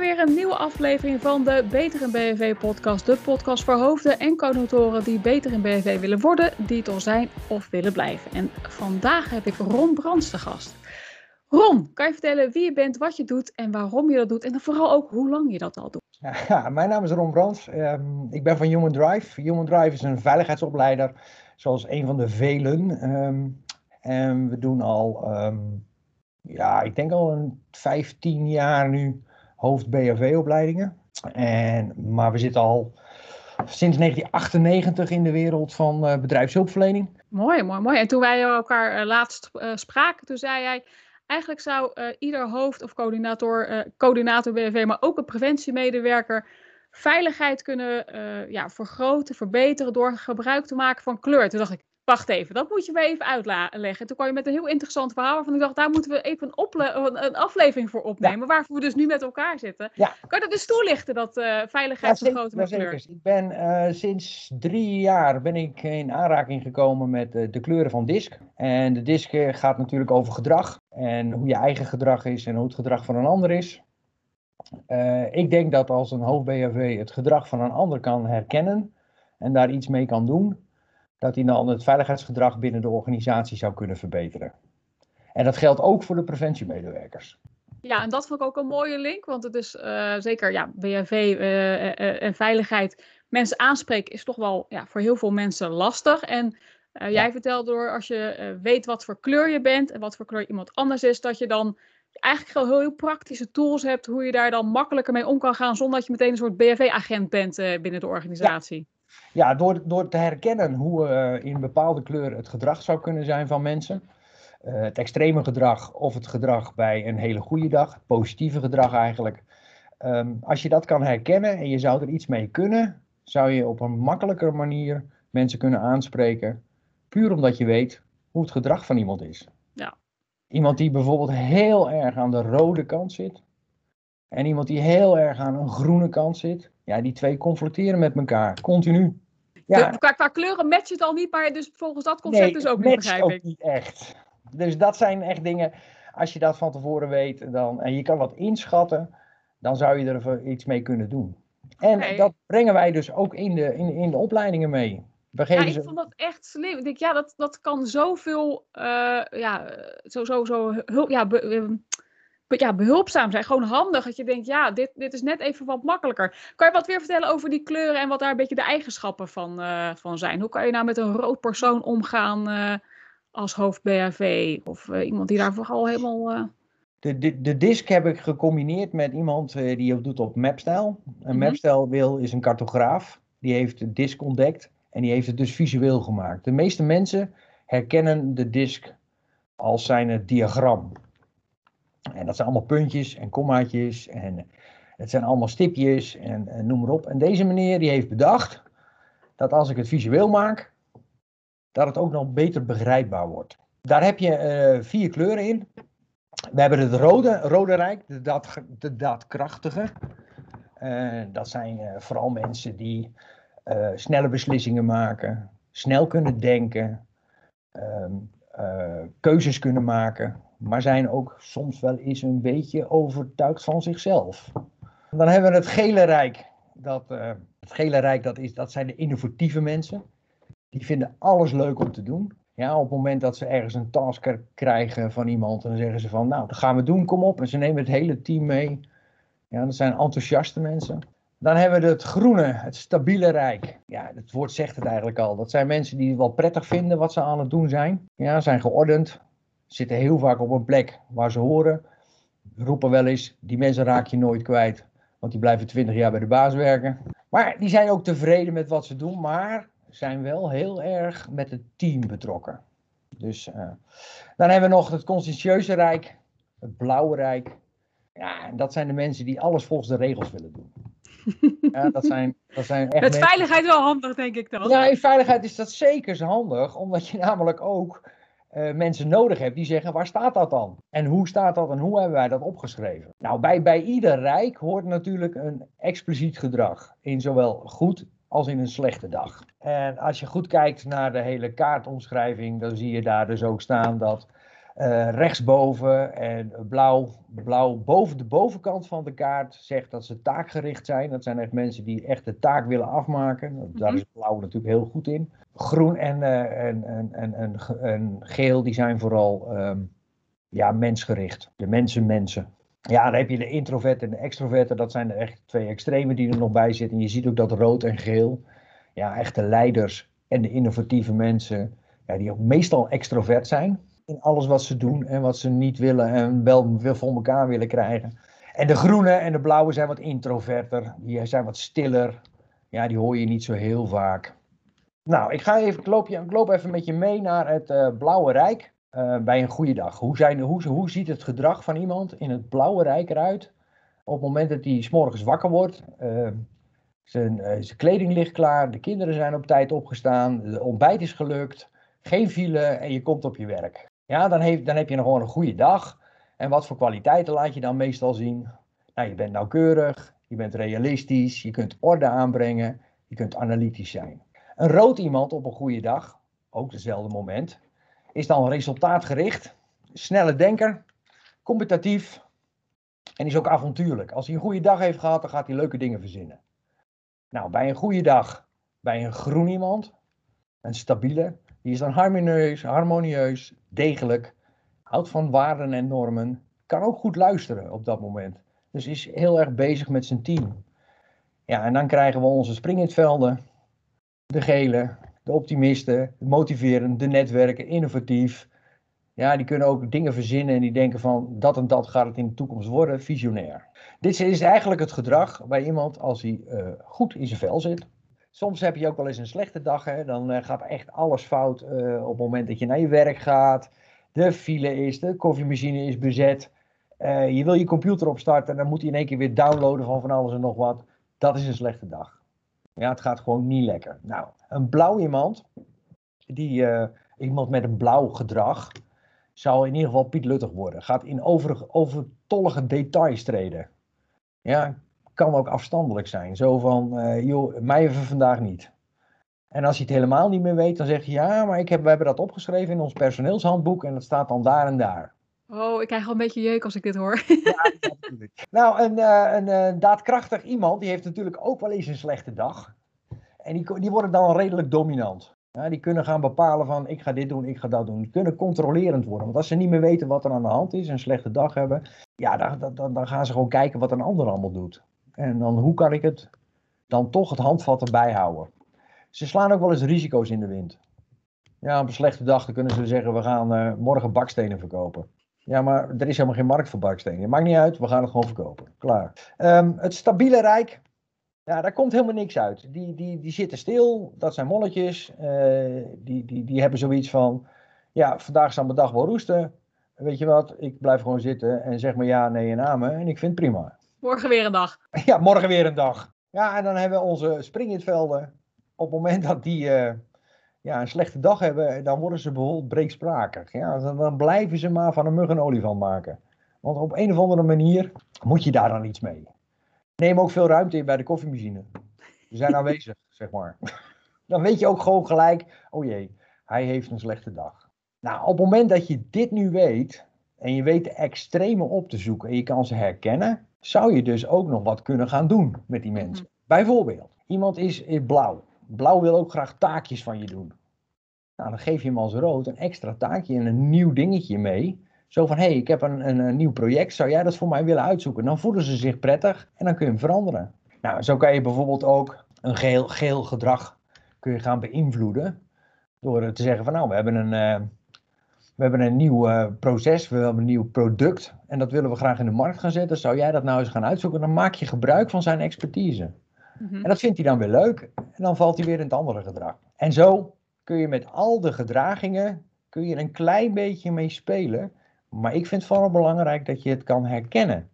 weer een nieuwe aflevering van de Beter in BNV podcast. De podcast voor hoofden en coördinatoren die beter in BNV willen worden, die het al zijn of willen blijven. En vandaag heb ik Ron Brands te gast. Ron, kan je vertellen wie je bent, wat je doet en waarom je dat doet en vooral ook hoe lang je dat al doet? Ja, mijn naam is Ron Brands. Um, ik ben van Human Drive. Human Drive is een veiligheidsopleider, zoals een van de velen. Um, en we doen al, um, ja, ik denk al een 15 jaar nu hoofd BHV-opleidingen. En, maar we zitten al sinds 1998 in de wereld van uh, bedrijfshulpverlening. Mooi, mooi, mooi. En toen wij elkaar uh, laatst uh, spraken, toen zei jij... Eigenlijk zou ieder hoofd of coördinator, coördinator BHV, maar ook een preventiemedewerker... veiligheid kunnen ja, vergroten, verbeteren door gebruik te maken van kleur. Toen dacht ik, wacht even, dat moet je me even uitleggen. Toen kwam je met een heel interessant verhaal waarvan ik dacht, daar moeten we even een, een aflevering voor opnemen, ja. waarvoor we dus nu met elkaar zitten. Ja. Kan je dat dus toelichten, dat uh, veiligheidsvergroting ja, zeker, Ik ben uh, sinds drie jaar ben ik in aanraking gekomen met uh, de kleuren van DISC. En de DISC gaat natuurlijk over gedrag en hoe je eigen gedrag is en hoe het gedrag van een ander is. ik denk dat als een hoofd BHV het gedrag van een ander kan herkennen en daar iets mee kan doen, dat hij dan het veiligheidsgedrag binnen de organisatie zou kunnen verbeteren. En dat geldt ook voor de preventiemedewerkers. Ja, en dat vond ik ook een mooie link, want het is uh, zeker ja, BHV uh, uh, en veiligheid. Mensen aanspreken is toch wel ja, voor heel veel mensen lastig. En jij vertelde door als je weet wat voor kleur je bent en wat voor kleur iemand anders is, dat je dan eigenlijk gewoon heel, heel praktische tools hebt hoe je daar dan makkelijker mee om kan gaan zonder dat je meteen een soort BHV-agent bent binnen de organisatie. Ja. Door, door te herkennen hoe uh, in bepaalde kleuren het gedrag zou kunnen zijn van mensen. Uh, het extreme gedrag of het gedrag bij een hele goede dag, het positieve gedrag eigenlijk. Um, als je dat kan herkennen en je zou er iets mee kunnen, zou je op een makkelijker manier mensen kunnen aanspreken. Puur omdat je weet hoe het gedrag van iemand is. Ja. Iemand die bijvoorbeeld heel erg aan de rode kant zit. En iemand die heel erg aan een groene kant zit. Ja, die twee conflicteren met elkaar, continu. Ja. De, qua, qua, kleuren matcht het al niet, maar dus volgens dat concept nee, dus ook niet, begrijp ook niet echt. Dus dat zijn echt dingen, als je dat van tevoren weet dan, en je kan wat inschatten, dan zou je er iets mee kunnen doen. En okay. dat brengen wij dus ook in de, in, in de opleidingen mee. We geven ja, ik ze... vond dat echt slim. Ik denk, ja, dat, dat kan zoveel, uh, ja, zo, zo, zo, hulp, ja, be, uh, ja, behulpzaam zijn. Gewoon handig. Dat je denkt, ja, dit, dit is net even wat makkelijker. Kan je wat weer vertellen over die kleuren en wat daar een beetje de eigenschappen van, uh, van zijn? Hoe kan je nou met een rood persoon omgaan uh, als hoofd BHV? Of uh, iemand die daar vooral helemaal... De, de, de disk heb ik gecombineerd met iemand die ook doet op Mapstyle. Een mm -hmm. Mapstyle wil is een cartograaf. Die heeft de disk ontdekt en die heeft het dus visueel gemaakt. De meeste mensen herkennen de disk als zijn het diagram. En dat zijn allemaal puntjes en kommaatjes en het zijn allemaal stipjes en, en, noem maar op. En deze meneer die heeft bedacht dat als ik het visueel maak, dat het ook nog beter begrijpbaar wordt. Daar heb je uh, vier kleuren in. We hebben het rode, rode rijk, de, daad, de daadkrachtige. Dat zijn vooral mensen die snelle beslissingen maken, snel kunnen denken, ehm, keuzes kunnen maken, maar zijn ook soms wel eens een beetje overtuigd van zichzelf. Dan hebben we het gele rijk. Dat, uh, het gele rijk, dat, is, dat zijn de innovatieve mensen. Die vinden alles leuk om te doen. Ja, op het moment dat ze ergens een task krijgen van iemand, dan zeggen ze van, nou, dat gaan we doen, kom op. En ze nemen het hele team mee. Ja, dat zijn enthousiaste mensen. Dan hebben we het groene, het stabiele rijk. Ja, het woord zegt het eigenlijk al. Dat zijn mensen die het wel prettig vinden wat ze aan het doen zijn. Ja, zijn geordend, zitten heel vaak op een plek waar ze horen. Roepen wel eens, die mensen raak je nooit kwijt, want die blijven 20 jaar bij de baas werken. Maar die zijn ook tevreden met wat ze doen, maar zijn wel heel erg met het team betrokken. Dus uh, dan hebben we nog het conscientieuze rijk, het blauwe rijk. Ja, en dat zijn de mensen die alles volgens de regels willen doen. Ja, dat zijn, dat zijn echt Met veiligheid wel handig, denk ik dan. Ja, in veiligheid is dat zeker handig, omdat je namelijk ook uh, mensen nodig hebt die zeggen, waar staat dat dan? En hoe staat dat en hoe hebben wij dat opgeschreven? Nou, bij, bij ieder rijk hoort natuurlijk een expliciet gedrag. In zowel goed als in een slechte dag. En als je goed kijkt naar de hele kaartomschrijving, dan zie je daar dus ook staan dat Uh, rechtsboven en blauw, blauw boven de bovenkant van de kaart zegt dat ze taakgericht zijn. Dat zijn echt mensen die echt de taak willen afmaken. Daar is blauw natuurlijk heel goed in. Groen en, uh, en, en, en, en, geel die zijn vooral um, ja, mensgericht. De mensen mensen. Ja, dan heb je de introvert en de extrovert. Dat zijn er echt twee extremen die er nog bij zitten. En je ziet ook dat rood en geel, ja, echt de leiders en de innovatieve mensen, ja, die ook meestal extrovert zijn in alles wat ze doen en wat ze niet willen en wel veel voor elkaar willen krijgen. En de groene en de blauwe zijn wat introverter, die zijn wat stiller. Ja, die hoor je niet zo heel vaak. Nou, ik, ga even, ik, loop, je, ik loop even met je mee naar het uh, Blauwe Rijk uh, bij een goede dag. Hoe, zijn, hoe, hoe ziet het gedrag van iemand in het Blauwe Rijk eruit op het moment dat hij s'morgens wakker wordt? Uh, zijn, zijn kleding ligt klaar, de kinderen zijn op tijd opgestaan, de ontbijt is gelukt, geen file en je komt op je werk. Ja, dan, heeft, dan heb je nog gewoon een goede dag. En wat voor kwaliteiten laat je dan meestal zien? Nou, je bent nauwkeurig, je bent realistisch, je kunt orde aanbrengen, je kunt analytisch zijn. Een rood iemand op een goede dag, ook dezelfde moment, is dan resultaatgericht, snelle denker, competitief en is ook avontuurlijk. Als hij een goede dag heeft gehad, dan gaat hij leuke dingen verzinnen. Nou, bij een goede dag, bij een groen iemand, een stabiele, die is dan harmonieus, harmonieus, degelijk, houdt van waarden en normen, kan ook goed luisteren op dat moment. Dus is heel erg bezig met zijn team. Ja, en dan krijgen we onze springitvelden, de gele, de optimisten, de motiverend, de netwerken, innovatief. Ja, die kunnen ook dingen verzinnen en die denken van dat en dat gaat het in de toekomst worden, visionair. Dit is eigenlijk het gedrag bij iemand als hij uh, goed in zijn vel zit. Soms heb je ook wel eens een slechte dag. Hè? Dan uh, gaat echt alles fout uh, op het moment dat je naar je werk gaat. De file is, de koffiemachine is bezet. Uh, je wil je computer opstarten en dan moet hij in één keer weer downloaden van van alles en nog wat. Dat is een slechte dag. Ja, het gaat gewoon niet lekker. Nou, een blauw iemand, die, iemand met een blauw gedrag, zou in ieder geval Piet Luttig worden. Gaat in over, overtollige details treden. Ja, kan ook afstandelijk zijn. Zo van, uh, joh, mij even vandaag niet. En als je het helemaal niet meer weet, dan zeg je ja, maar ik heb, we hebben dat opgeschreven in ons personeelshandboek en dat staat dan daar en daar. Oh, ik krijg al een beetje jeuk als ik dit hoor. Ja, natuurlijk. nou, een, uh, een uh, daadkrachtig iemand, die heeft natuurlijk ook wel eens een slechte dag. En die, die worden dan redelijk dominant. Ja, die kunnen gaan bepalen van ik ga dit doen, ik ga dat doen. Die kunnen controlerend worden. Want als ze niet meer weten wat er aan de hand is, een slechte dag hebben, ja, dan, dan, dan gaan ze gewoon kijken wat een ander allemaal doet. En dan hoe kan ik het dan toch het handvat erbij houden? Ze slaan ook wel eens risico's in de wind. Ja, op een slechte dag kunnen ze zeggen, we gaan uh, morgen bakstenen verkopen. Ja, maar er is helemaal geen markt voor bakstenen. Maakt niet uit, we gaan het gewoon verkopen. Klaar. Um, het stabiele rijk, ja, daar komt helemaal niks uit. Die, die, die zitten stil, dat zijn molletjes. Uh, die, die, die hebben zoiets van, ja, vandaag zal mijn dag wel roesten. Weet je wat, ik blijf gewoon zitten en zeg maar ja, nee en amen. En ik vind het prima. Morgen weer een dag. Ja, morgen weer een dag. Ja, en dan hebben we onze springitvelden. Op het moment dat die uh, ja, een slechte dag hebben, dan worden ze bijvoorbeeld breeksprakig. Ja, dan, dan blijven ze maar van een mug een olifant maken. Want op een of andere manier moet je daar dan iets mee. Neem ook veel ruimte in bij de koffiemachine. Ze zijn aanwezig, zeg maar. Dan weet je ook gewoon gelijk, oh jee, hij heeft een slechte dag. Nou, op het moment dat je dit nu weet, en je weet de extreme op te zoeken en je kan ze herkennen, zou je dus ook nog wat kunnen gaan doen met die mensen. Mhm. Bijvoorbeeld, iemand is, blauw. Blauw wil ook graag taakjes van je doen. Nou, dan geef je hem als rood een extra taakje en een nieuw dingetje mee. Zo van, hé, hey, ik heb een, een, een, nieuw project, zou jij dat voor mij willen uitzoeken? Dan voelen ze zich prettig en dan kun je hem veranderen. Nou, zo kan je bijvoorbeeld ook een geel, geel gedrag kun je gaan beïnvloeden. Door te zeggen van, nou, we hebben een, uh, we hebben een nieuw uh, proces, we hebben een nieuw product en dat willen we graag in de markt gaan zetten. Zou jij dat nou eens gaan uitzoeken? Dan maak je gebruik van zijn expertise. Mm -hmm. En dat vindt hij dan weer leuk en dan valt hij weer in het andere gedrag. En zo kun je met al de gedragingen kun je een klein beetje mee spelen. Maar ik vind het vooral belangrijk dat je het kan herkennen.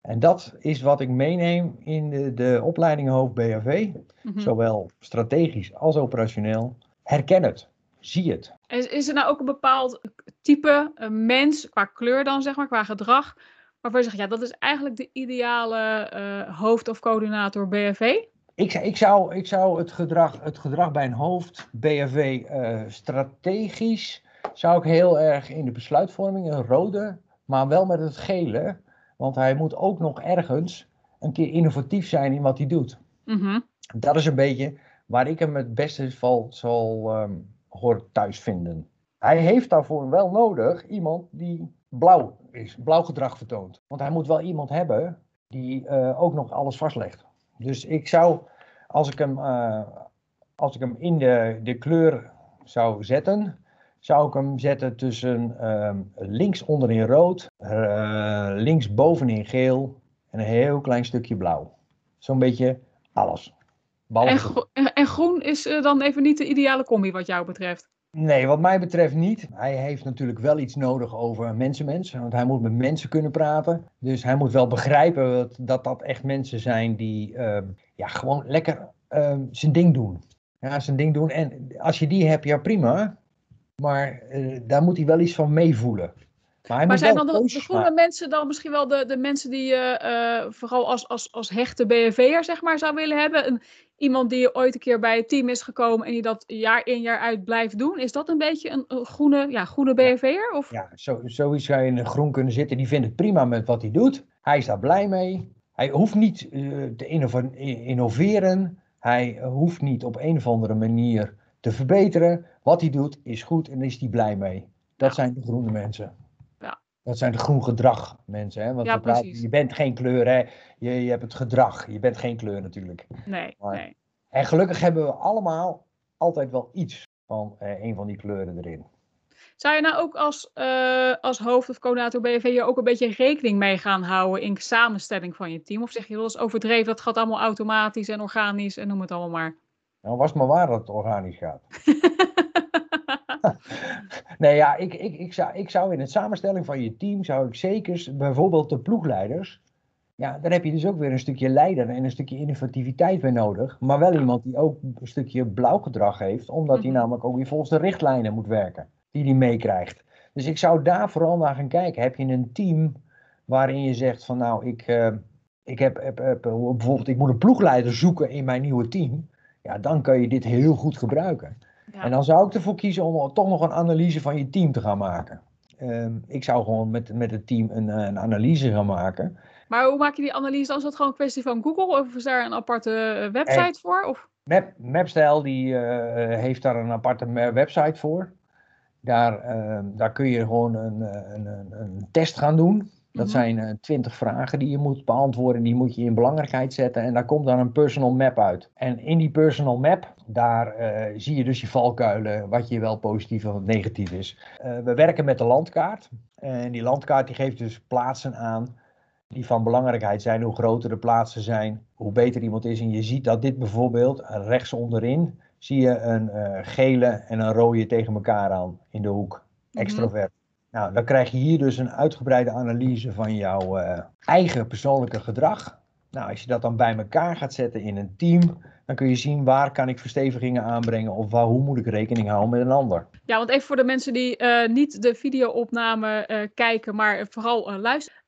En dat is wat ik meeneem in de, de opleiding hoofd BHV, mm -hmm. zowel strategisch als operationeel. Herken het, zie het. Is, is er nou ook een bepaald type een mens, qua kleur dan zeg maar, qua gedrag, waarvan je zegt, ja, dat is eigenlijk de ideale uh, hoofd of coördinator BFV? Ik, ik, zou, ik zou het gedrag, het gedrag bij een hoofd BFV uh, strategisch zou ik heel erg in de besluitvorming een rode, maar wel met het gele. Want hij moet ook nog ergens een keer innovatief zijn in wat hij doet. Mhm. Dat is een beetje waar ik hem het beste val, zal um, horen thuis vinden. Hij heeft daarvoor wel nodig iemand die blauw is, blauw gedrag vertoont. Want hij moet wel iemand hebben die uh, ook nog alles vastlegt. Dus ik zou, als ik hem, uh, als ik hem in de, de kleur zou zetten, zou ik hem zetten tussen uh, links onderin rood, uh, links bovenin geel en een heel klein stukje blauw. Zo'n beetje alles. En, gro en, groen is uh, dan even niet de ideale combi wat jou betreft? Nee, wat mij betreft niet. Hij heeft natuurlijk wel iets nodig over mensenmens. Want hij moet met mensen kunnen praten. Dus hij moet wel begrijpen dat dat, dat echt mensen zijn die uh, ja, gewoon lekker uh, zijn ding doen. Ja, zijn ding doen. En als je die hebt, ja prima. Maar uh, daar moet hij wel iets van meevoelen. Maar, maar zijn dan de, de groene mensen dan misschien wel de, de mensen die je uh, vooral als, als, als hechte BNV'er zeg maar zou willen hebben? Een, iemand die ooit een keer bij het team is gekomen en die dat jaar in jaar uit blijft doen. Is dat een beetje een, een groene, ja, groene BNV'er? Of? Ja, zo, zoiets zou je in een groen kunnen zitten. Die vindt het prima met wat hij doet. Hij is daar blij mee. Hij hoeft niet uh, te innoveren. Hij hoeft niet op een of andere manier te verbeteren. Wat hij doet is goed en is hij blij mee. Dat zijn de groene mensen. Dat zijn de groen gedrag mensen. Hè? Want ja, praten, je bent geen kleur, hè? Je, je hebt het gedrag. Je bent geen kleur natuurlijk. Nee, maar, nee. En gelukkig hebben we allemaal altijd wel iets van eh, een van die kleuren erin. Zou je nou ook als, uh, als hoofd of coördinator BNV je ook een beetje rekening mee gaan houden in samenstelling van je team? Of zeg je dat is overdreven, dat gaat allemaal automatisch en organisch en noem het allemaal maar? Nou, was maar waar dat het organisch gaat. nee, ja, ik, ik, ik, zou, ik zou in het samenstelling van je team, zou ik zeker, bijvoorbeeld de ploegleiders, ja, dan heb je dus ook weer een stukje leider en een stukje innovativiteit bij nodig. Maar wel iemand die ook een stukje blauw gedrag heeft, omdat hij -hmm. namelijk ook weer volgens de richtlijnen moet werken, die hij meekrijgt. Dus ik zou daar vooral naar gaan kijken. Heb je een team waarin je zegt van nou, ik, uh, ik heb, heb, heb, bijvoorbeeld, ik moet een ploegleider zoeken in mijn nieuwe team. Ja, dan kan je dit heel goed gebruiken. Ja. En dan zou ik ervoor kiezen om toch nog een analyse van je team te gaan maken. Um, ik zou gewoon met, met het team een, een analyse gaan maken. Maar hoe maak je die analyse? Is dat gewoon een kwestie van Google? Of is daar een aparte website hey, voor? Of? Map, Mapstyle die, uh, heeft daar een aparte website voor. Daar, uh, daar kun je gewoon een, een, een, een test gaan doen. Dat -hmm. zijn twintig uh, vragen die je moet beantwoorden. Die moet je in belangrijkheid zetten. En daar komt dan een personal map uit. En in die personal map, daar uh, zie je dus je valkuilen. Wat je wel positief of negatief is. Uh, we werken met de landkaart. En die landkaart die geeft dus plaatsen aan die van belangrijkheid zijn. Hoe groter de plaatsen zijn, hoe beter iemand is. En je ziet dat dit bijvoorbeeld rechts onderin. Zie je een gele en een rode tegen elkaar aan in de hoek. Extrovert. Nou, dan krijg je hier dus een uitgebreide analyse van jouw uh, eigen persoonlijke gedrag. Nou, als je dat dan bij elkaar gaat zetten in een team, dan kun je zien waar kan ik verstevigingen aanbrengen of waar, hoe moet ik rekening houden met een ander. Ja, want even voor de mensen die uh, niet de video-opname uh, kijken, maar vooral luisteren.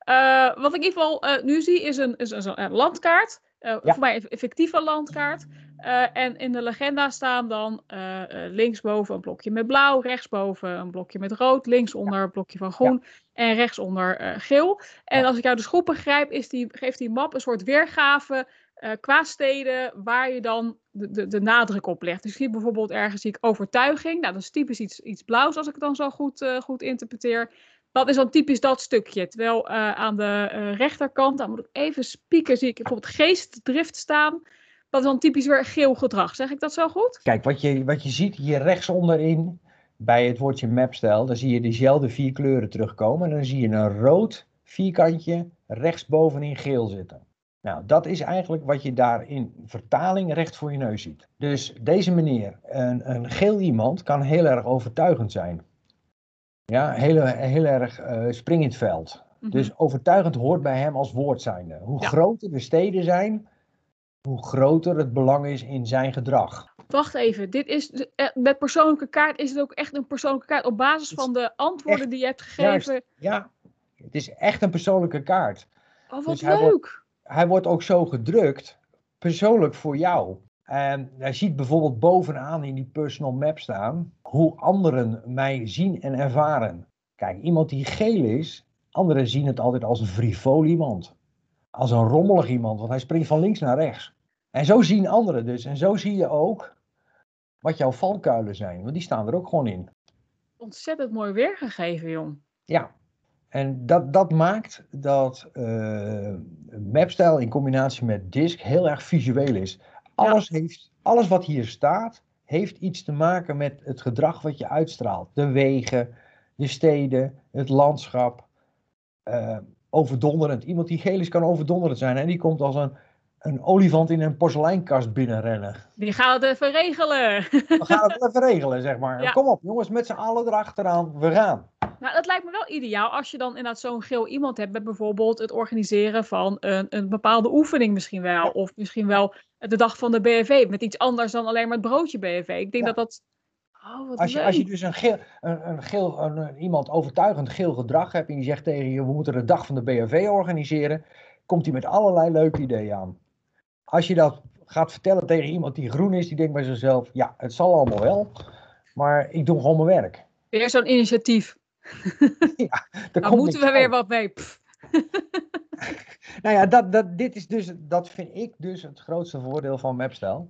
wat ik in ieder geval nu zie is een, is een landkaart. Ja. Voor mij een effectieve landkaart. Uh, en in de legenda staan dan uh, uh, linksboven een blokje met blauw, rechtsboven een blokje met rood, linksonder een blokje van groen ja. en rechtsonder geel. En ja. als ik jou dus goed begrijp, is die, geeft die map een soort weergave qua steden waar je dan de, de, de nadruk op legt. Dus hier bijvoorbeeld ergens zie ik overtuiging. Nou, dat is typisch iets, iets blauws als ik het dan zo goed, goed interpreteer. Dat is dan typisch dat stukje. Terwijl aan de rechterkant, daar moet ik even spieken, zie ik bijvoorbeeld geestdrift staan. Dat is dan typisch weer geel gedrag. Zeg ik dat zo goed? Kijk, wat je, wat je ziet hier rechts onderin bij het woordje mapstijl, dan zie je dezelfde vier kleuren terugkomen. En dan zie je een rood vierkantje rechtsbovenin geel zitten. Nou, dat is eigenlijk wat je daar in vertaling recht voor je neus ziet. Dus deze meneer, een, een geel iemand, kan heel erg overtuigend zijn. Ja, heel, heel erg uh, spring in het veld. Mm -hmm. Dus overtuigend hoort bij hem als woord zijnde. Hoe ja. groter de steden zijn, hoe groter het belang is in zijn gedrag. Wacht even, dit is eh, met persoonlijke kaart is het ook echt een persoonlijke kaart op basis van de antwoorden echt, die je hebt gegeven. Juist, ja, het is echt een persoonlijke kaart. Oh, wat dus leuk. Hij wordt, hij wordt ook zo gedrukt, persoonlijk voor jou. En hij ziet bijvoorbeeld bovenaan in die personal map staan hoe anderen mij zien en ervaren. Kijk, iemand die geel is, anderen zien het altijd als een frivol iemand. Als een rommelig iemand, want hij springt van links naar rechts. En zo zien anderen dus. En zo zie je ook wat jouw valkuilen zijn, want die staan er ook gewoon in. Ontzettend mooi weergegeven, jong. Ja, en dat, dat maakt dat uh, mapstijl in combinatie met disk heel erg visueel is. Alles, heeft, alles wat hier staat, heeft iets te maken met het gedrag wat je uitstraalt. De wegen, de steden, het landschap. Uh, overdonderend. Iemand die geel is kan overdonderend zijn. En die komt als een, een olifant in een porseleinkast binnenrennen. Die gaat het even regelen. We gaan het even regelen, zeg maar. Kom op, jongens, met z'n allen erachteraan. We gaan. Nou, dat lijkt me wel ideaal als je dan inderdaad zo'n geel iemand hebt met bijvoorbeeld het organiseren van een, een bepaalde oefening misschien wel. Of misschien wel de dag van de BFV met iets anders dan alleen maar het broodje BFV. Ik denk dat dat... Oh, als, je, als je dus een geel, een, een geel, een, iemand overtuigend geel gedrag hebt en die zegt tegen je, we moeten de dag van de BFV organiseren, komt hij met allerlei leuke ideeën aan. Als je dat gaat vertellen tegen iemand die groen is, die denkt bij zichzelf, ja, het zal allemaal wel, maar ik doe gewoon mijn werk. Weer zo'n initiatief. ja, daar moeten we weer wat mee. nou ja, dat, dat, dit is dus, dat vind ik dus het grootste voordeel van Mapstyle.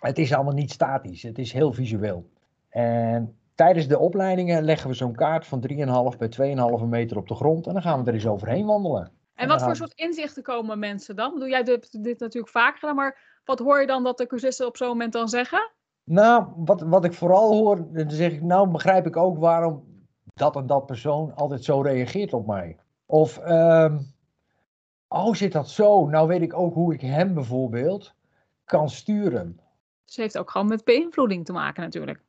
Het is allemaal niet statisch, het is heel visueel. En tijdens de opleidingen leggen we zo'n kaart van 3,5 bij 2,5 meter op de grond en dan gaan we er eens overheen wandelen. En wat voor soort inzichten komen mensen dan? Bedoel, jij hebt dit natuurlijk vaker gedaan, maar wat hoor je dan dat de cursisten op zo'n moment dan zeggen? Nou, wat, wat ik vooral hoor, dan zeg ik, nou begrijp ik ook waarom dat en dat persoon altijd zo reageert op mij. Of, um, oh zit dat zo? Nou weet ik ook hoe ik hem bijvoorbeeld kan sturen. Ze heeft ook gewoon met beïnvloeding te maken natuurlijk.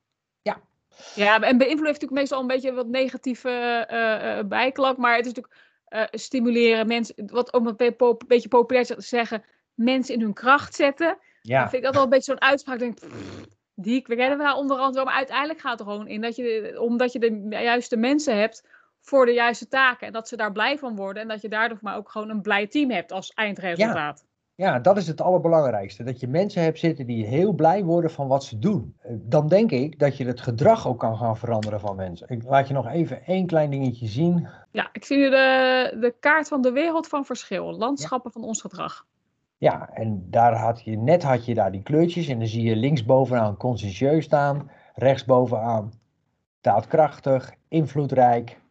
Ja. En beïnvloed heeft natuurlijk meestal een beetje wat negatieve uh, uh, bijklank, maar het is natuurlijk uh, stimuleren mensen, wat om een beetje populair te zeggen, mensen in hun kracht zetten. Ja. Dan vind ik dat wel een beetje zo'n uitspraak. Denk, die kennen we onder andere, maar uiteindelijk gaat het er gewoon in dat je, omdat je de juiste mensen hebt voor de juiste taken en dat ze daar blij van worden en dat je daardoor maar ook gewoon een blij team hebt als eindresultaat. Ja. Ja, dat is het allerbelangrijkste. Dat je mensen hebt zitten die heel blij worden van wat ze doen. Eh, dan denk ik dat je het gedrag ook kan gaan veranderen van mensen. Ik laat je nog even één klein dingetje zien. Ja, ik zie nu de, de kaart van de wereld van verschil. Landschappen van ons gedrag. Ja, en daar had je, net had je daar die kleurtjes en dan zie je linksbovenaan conscientieus staan, rechtsbovenaan daadkrachtig, invloedrijk,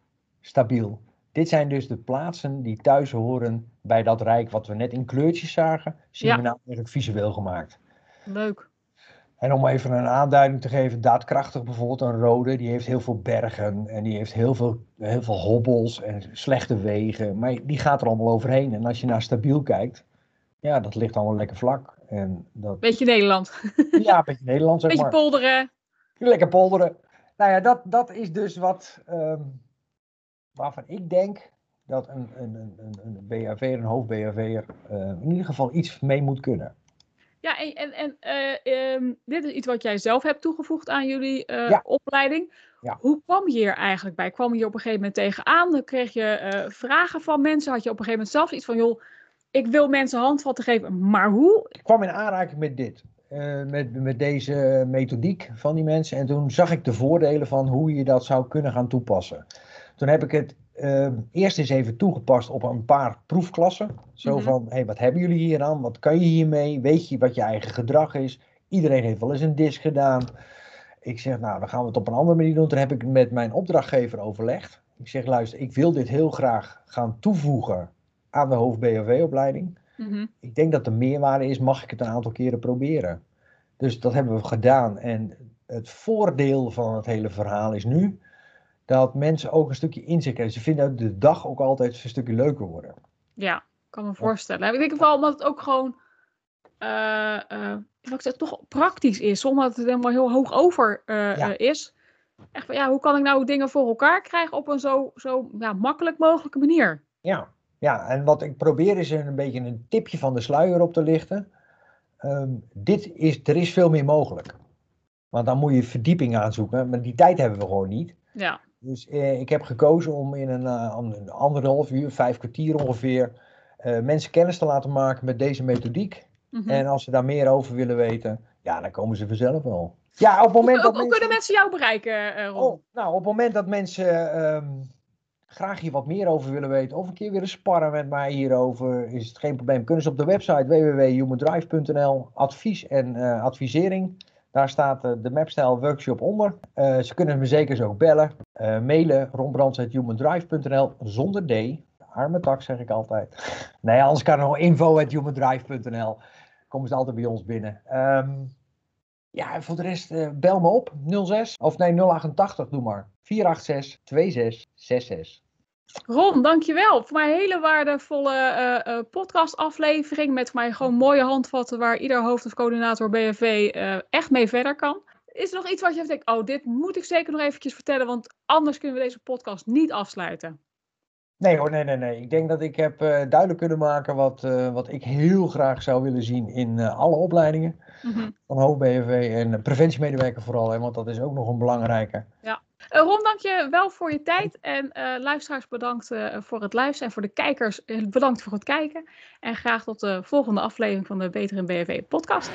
stabiel. Dit zijn dus de plaatsen die thuis horen bij dat rijk wat we net in kleurtjes zagen, zien ja. we nou eigenlijk visueel gemaakt. Leuk. En om even een aanduiding te geven, daadkrachtig bijvoorbeeld een rode, die heeft heel veel bergen en die heeft heel veel, heel veel hobbels en slechte wegen, maar die gaat er allemaal overheen. En als je naar stabiel kijkt, ja, dat ligt allemaal lekker vlak. En dat... Beetje Nederland. Ja, een beetje Nederland, zeg beetje maar. polderen. Lekker polderen. Nou ja, dat, dat is dus wat, um, waarvan ik denk dat een, een, een, een BHV, een hoofd-BHV'er, uh, eh, in ieder geval iets mee moet kunnen. Ja, en, en, en uh, um, dit is iets wat jij zelf hebt toegevoegd aan jullie uh, ja. opleiding. Ja. Hoe kwam je hier eigenlijk bij? Kwam je hier op een gegeven moment tegenaan? Dan kreeg je vragen van mensen? Had je op een gegeven moment zelf iets van, joh, ik wil mensen handvatten geven, maar hoe? Ik kwam in aanraking met dit. Met, met deze methodiek van die mensen. En toen zag ik de voordelen van hoe je dat zou kunnen gaan toepassen. Toen heb ik het uh, eerst eens even toegepast op een paar proefklassen. Zo mm -hmm. van, hey, wat hebben jullie hier aan? Wat kan je hiermee? Weet je wat je eigen gedrag is? Iedereen heeft wel eens een disc gedaan. Ik zeg, nou, dan gaan we het op een andere manier doen. Toen heb ik met mijn opdrachtgever overlegd. Ik zeg, luister, ik wil dit heel graag gaan toevoegen aan de hoofd-BHV-opleiding. Mm Ik denk dat de meerwaarde is, mag ik het een aantal keren proberen. Dus dat hebben we gedaan. En het voordeel van het hele verhaal is nu dat mensen ook een stukje inzicht hebben. Ze vinden de dag ook altijd een stukje leuker worden. Ja, kan me voorstellen. Ik denk vooral omdat het ook gewoon uh, uh, het toch praktisch is, omdat het helemaal heel hoog over uh, ja. is. Echt van, ja, hoe kan ik nou dingen voor elkaar krijgen op een zo, zo ja, makkelijk mogelijke manier? Ja, ja, en wat ik probeer is een beetje een tipje van de sluier op te lichten. Um, dit is, er is veel meer mogelijk. Want dan moet je verdieping aanzoeken, maar die tijd hebben we gewoon niet. Ja. Dus eh, ik heb gekozen om in een, uh, een anderhalf uur, vijf kwartier ongeveer, uh, mensen kennis te laten maken met deze methodiek. Mhm. En als ze daar meer over willen weten, ja, dan komen ze vanzelf wel. Ja, op het moment Hoe, dat hoe mensen... kunnen mensen jou bereiken, eh, Ron? Oh, nou, op het moment dat mensen ehm, graag hier wat meer over willen weten, of een keer willen sparren met mij hierover, is het geen probleem. Kunnen ze op de website www.humandrive.nl, advies en eh, advisering. Daar staat eh, de Mapstyle workshop onder. Eh, ze kunnen me zeker zo bellen. Eh, mailen ronbrands.humandrive.nl zonder D. Arme tak zeg ik altijd. nee, anders kan nog info.humandrive.nl. Komen ze altijd bij ons binnen. Ehm, ja, voor de rest bel me op. 06 of nee 088 doe maar. 486 2666. Ron, dankjewel. Voor mij een hele waardevolle eh, eh, podcastaflevering met voor mij gewoon mooie handvatten waar ieder hoofd of coördinator BFV eh, echt mee verder kan. Is er nog iets wat je denkt, oh, dit moet ik zeker nog eventjes vertellen, want anders kunnen we deze podcast niet afsluiten. Nee hoor, nee, nee, nee. Ik denk dat ik heb duidelijk kunnen maken wat, wat ik heel graag zou willen zien in alle opleidingen Mhm. van hoofd-BFV en eh, preventiemedewerker vooral, hè, want dat is ook nog een belangrijke. Eh, Ron, dank je wel voor je tijd. En eh, luisteraars, bedankt eh, voor het luisteren. En voor de kijkers, eh, bedankt voor het kijken. En graag tot de volgende aflevering van de Beter in BFV podcast.